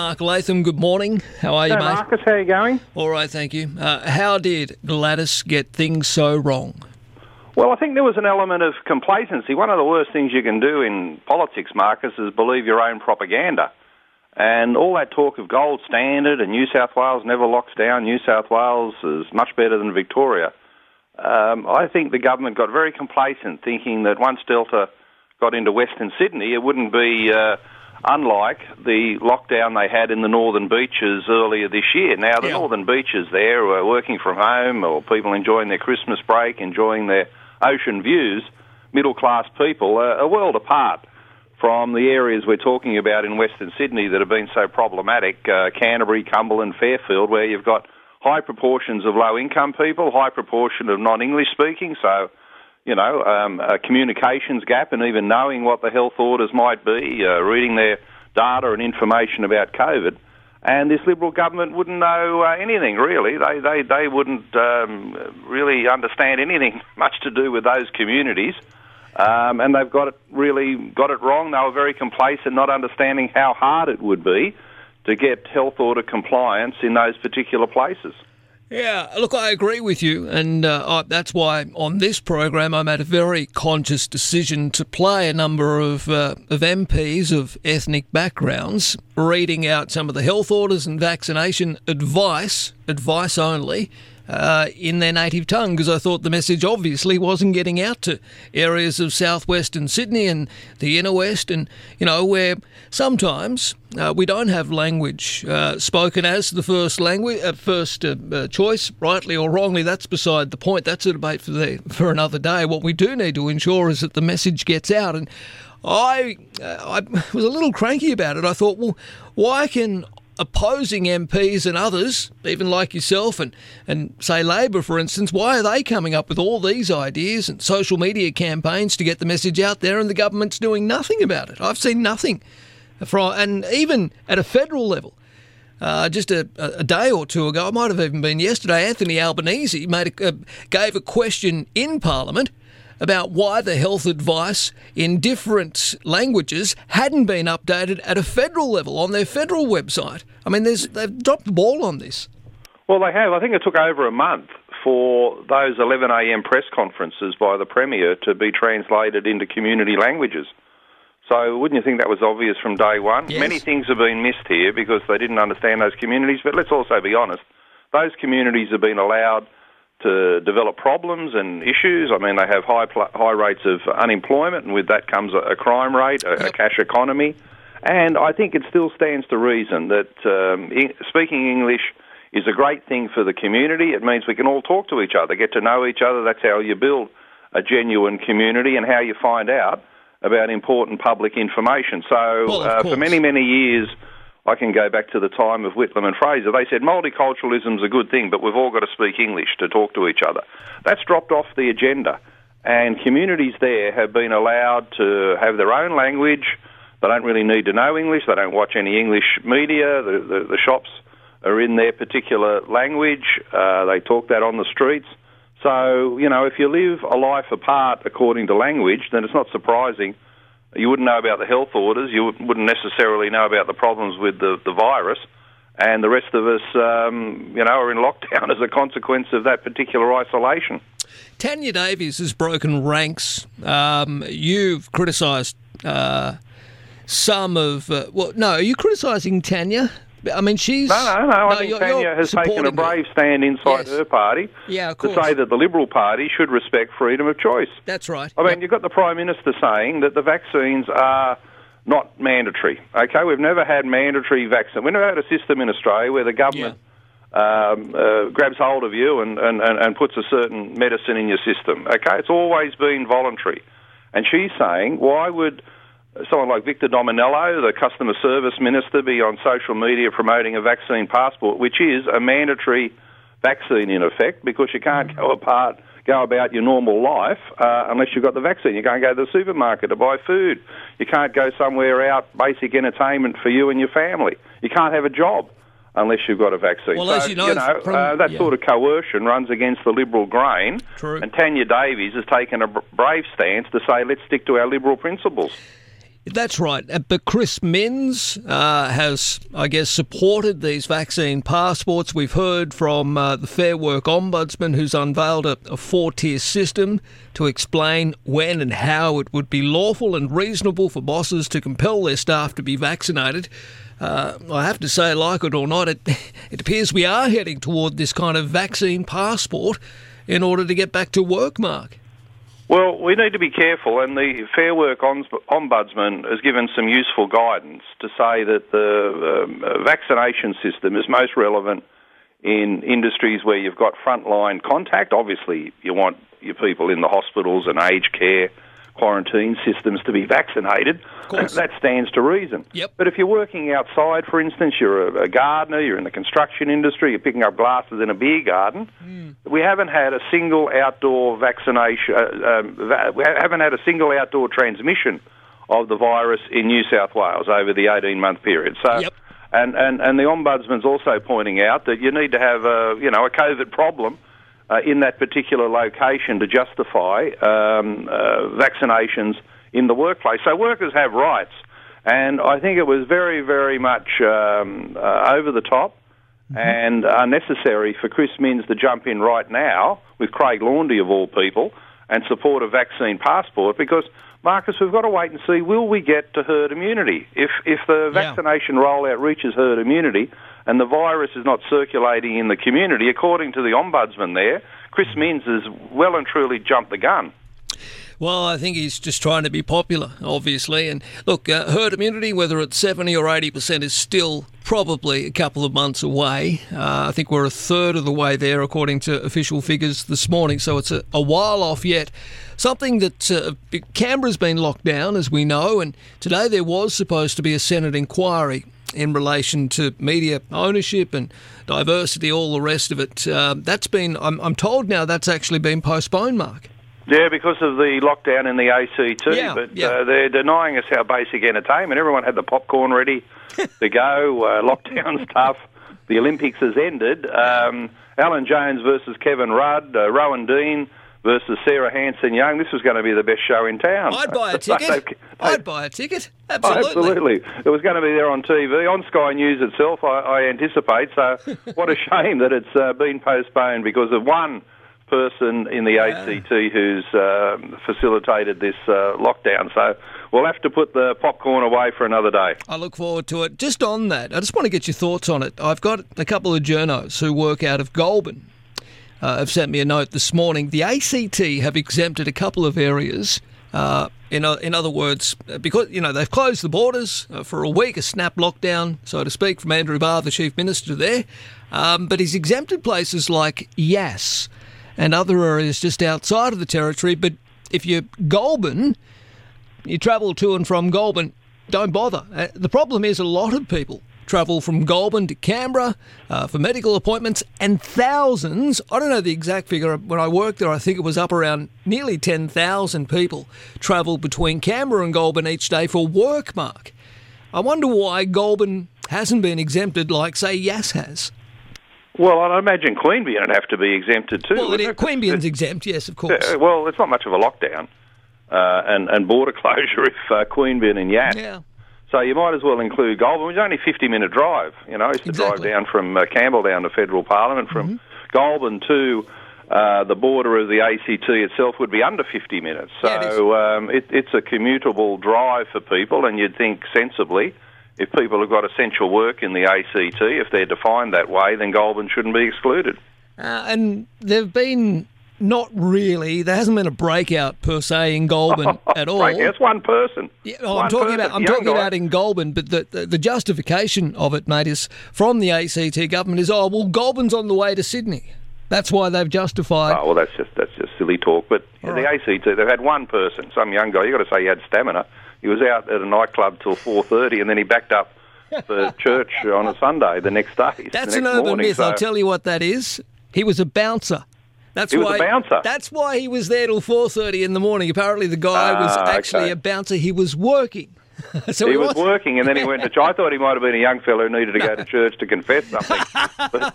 Mark Latham, good morning. How are you, Hey, mate? Marcus, how are you going? All right, thank you. Uh, how did Gladys get things so wrong? Well, I think there was an element of complacency. One of the worst things you can do in politics, Marcus, is believe your own propaganda. And all that talk of gold standard and New South Wales never locks down, New South Wales is much better than Victoria. Um, I think the government got very complacent, thinking that once Delta got into Western Sydney, it wouldn't be uh, unlike the lockdown they had in the northern beaches earlier this year. Now, the Yeah. northern beaches there were working from home or people enjoying their Christmas break, enjoying their ocean views, middle class people, are a world apart from the areas we're talking about in Western Sydney that have been so problematic uh, Canterbury, Cumberland, Fairfield, where you've got high proportions of low income people, high proportion of non English speaking, so you know, um, a communications gap and even knowing what the health orders might be, uh, reading their data and information about COVID. And this Liberal government wouldn't know uh, anything really. They they they wouldn't um, really understand anything much to do with those communities. Um, and they've got it really got it wrong. They were very complacent, not understanding how hard it would be to get health order compliance in those particular places. Yeah, look, I agree with you, and uh, I, that's why on this program I made a very conscious decision to play a number of uh, of MPs of ethnic backgrounds reading out some of the health orders and vaccination advice, advice only. Uh, in their native tongue, because I thought the message obviously wasn't getting out to areas of southwestern Sydney and the inner west, and you know where sometimes uh, we don't have language uh, spoken as the first language, uh, first uh, choice, rightly or wrongly. That's beside the point. That's a debate for the for another day. What we do need to ensure is that the message gets out. And I I was a little cranky about it. I thought, well, why can opposing MPs and others, even like yourself and, and say Labor, for instance, why are they coming up with all these ideas and social media campaigns to get the message out there and the government's doing nothing about it? I've seen nothing. From, and even at a federal level, uh, just a, a day or two ago, it might have even been yesterday, Anthony Albanese made a, uh, gave a question in Parliament about why the health advice in different languages hadn't been updated at a federal level on their federal website. I mean, there's, they've dropped the ball on this. Well, they have. I think it took over a month for those 11am press conferences by the Premier to be translated into community languages. So wouldn't you think that was obvious from day one? Yes. Many things have been missed here because they didn't understand those communities, but let's also be honest. Those communities have been allowed to develop problems and issues. I mean, they have high pl- high rates of unemployment, and with that comes a, a crime rate, a, a cash economy. And I think it still stands to reason that um, I- speaking English is a great thing for the community. It means we can all talk to each other, get to know each other. That's how you build a genuine community and how you find out about important public information. So, Well, uh, for many, many years, I can go back to the time of Whitlam and Fraser. They said multiculturalism's a good thing, but we've all got to speak English to talk to each other. That's dropped off the agenda. And communities there have been allowed to have their own language. They don't really need to know English. They don't watch any English media. The, the, the shops are in their particular language. Uh, they talk that on the streets. So, you know, if you live a life apart according to language, then it's not surprising. You wouldn't know about the health orders. You wouldn't necessarily know about the problems with the, the virus. And the rest of us, um, you know, are in lockdown as a consequence of that particular isolation. Tanya Davies has broken ranks. Um, you've criticised uh, some of. Uh, well, no, are you criticising Tanya? I mean, she's. No, no, no. I think you're- Tanya has taken a her. brave stand inside Yes. her party Yeah, to say that the Liberal Party should respect freedom of choice. That's right. I mean, you've got the Prime Minister saying that the vaccines are not mandatory. Okay, we've never had mandatory vaccine. We've never had a system in Australia where the government um, uh, grabs hold of you and, and, and puts a certain medicine in your system. Okay, it's always been voluntary. And she's saying, why would someone like Victor Dominello, the customer service minister, be on social media promoting a vaccine passport, which is a mandatory vaccine in effect, because you can't go apart, go about your normal life uh, unless you've got the vaccine. You can't go to the supermarket to buy food. You can't go somewhere out, basic entertainment for you and your family. You can't have a job unless you've got a vaccine. Well, so, as you know from- uh, that yeah. sort of coercion runs against the liberal grain. True. And Tanya Davies has taken a brave stance to say, let's stick to our liberal principles. That's right. Uh, but Chris Minns uh, has, I guess, supported these vaccine passports. We've heard from uh, the Fair Work Ombudsman, who's unveiled a, a four tier system to explain when and how it would be lawful and reasonable for bosses to compel their staff to be vaccinated. Uh, I have to say, like it or not, it, it appears we are heading toward this kind of vaccine passport in order to get back to work, Mark. Well, we need to be careful, and the Fair Work Ombudsman has given some useful guidance to say that the um, uh, vaccination system is most relevant in industries where you've got frontline contact. Obviously, you want your people in the hospitals and aged care quarantine systems to be vaccinated. That stands to reason. Yep. But if you're working outside, for instance, you're a, a, gardener, you're in the construction industry, you're picking up glasses in a beer garden, mm. we haven't had a single outdoor vaccination, uh, um, va- we haven't had a single outdoor transmission of the virus in New South Wales over the 18 month period. So. Yep. And, and, and the ombudsman's also pointing out that you need to have a you know a COVID problem uh, in that particular location to justify um, uh, vaccinations in the workplace. So workers have rights, and I think it was very, very much um, uh, over the top mm-hmm. and unnecessary for Chris Minns to jump in right now with Craig Laundy of all people and support a vaccine passport because. Marcus, we've got to wait and see. Will we get to herd immunity? If if the vaccination yeah. rollout reaches herd immunity, and the virus is not circulating in the community, according to the ombudsman there, Chris Minns has well and truly jumped the gun. Well, I think he's just trying to be popular, obviously. And look, uh, herd immunity, whether it's 70 or 80%, is still probably a couple of months away. Uh, I think we're a third of the way there, according to official figures this morning. So it's a, a while off yet. Something that uh, Canberra's been locked down, as we know, and today there was supposed to be a Senate inquiry in relation to media ownership and diversity, all the rest of it. Uh, that's been, I'm, I'm told now, that's actually been postponed, Mark. Yeah, because of the lockdown in the ACT. Yeah, but yeah. Uh, they're denying us our basic entertainment. Everyone had the popcorn ready to go. Uh, lockdown's tough. The Olympics has ended. Um, Alan Jones versus Kevin Rudd, uh, Rowan Dean versus Sarah Hanson Young. This was going to be the best show in town. I'd buy a ticket. I'd buy a ticket. Absolutely. Absolutely. It was going to be there on TV, on Sky News itself, I, I anticipate. So what a shame that it's uh, been postponed because of one person in the yeah. ACT who's uh, facilitated this uh, lockdown. So we'll have to put the popcorn away for another day. I look forward to it. Just on that, I just want to get your thoughts on it. I've got a couple of journos who work out of Goulburn uh, have sent me a note this morning. The ACT have exempted a couple of areas. Uh, in, in other words, uh, because you know they've closed the borders uh, for a week, a snap lockdown, so to speak, from Andrew Barr, the chief minister there. Um, but he's exempted places like Yass and other areas just outside of the territory. But if you're Goulburn, you travel to and from Goulburn, don't bother. Uh, the problem is a lot of people travel from Goulburn to Canberra uh, for medical appointments, and thousands, I don't know the exact figure, when I worked there, I think it was up around nearly 10,000 people travel between Canberra and Goulburn each day for work, Mark. I wonder why Goulburn hasn't been exempted like, say, Yass has. Well, I imagine Queanbeyan would have to be exempted too. Well, it, Queanbeyan's exempt, yes, of course. Uh, well, it's not much of a lockdown uh, and, and border closure if uh, Queanbeyan and Yass yeah. So you might as well include Goulburn. It's only a 50 minute drive. You know, I used to exactly. drive down from uh, Campbelltown to Federal Parliament. From mm-hmm. Goulburn to uh, the border of the ACT itself would be under 50 minutes. So yeah, it um, it, it's a commutable drive for people, and you'd think sensibly. If people have got essential work in the ACT, if they're defined that way, then Goulburn shouldn't be excluded. Uh, and there've been not really. There hasn't been a breakout per se in Goulburn at all. It's one person. Yeah, oh, I'm talking person, about. I'm talking guy. about in Goulburn, but the, the, the justification of it, mate, is from the ACT government is oh well, Goulburn's on the way to Sydney. That's why they've justified. Oh well, that's just that's just silly talk. But the. ACT, they've had one person, some young guy. You have got to say he had stamina. He was out at a nightclub till four thirty, and then he backed up for church on a Sunday the next day. That's an urban morning, myth. so. I'll tell you what that is. He was a bouncer. That's he why, was a bouncer. That's why he was there till four thirty in the morning. Apparently, the guy was Ah, actually okay. a bouncer. He was working. so he, he was, was. working, and then he went to. church. I thought he might have been a young fellow who needed to go to church to confess something. But,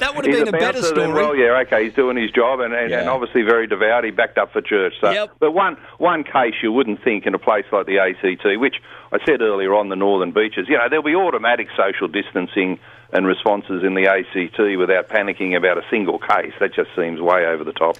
That would have uh, been a better bouncer, then, story. Well, yeah, okay, he's doing his job, and, and, and obviously very devout. He backed up for church. So, Yep. but one one case you wouldn't think in a place like the ACT, which I said earlier on the northern beaches, you know, there'll be automatic social distancing and responses in the ACT without panicking about a single case. That just seems way over the top.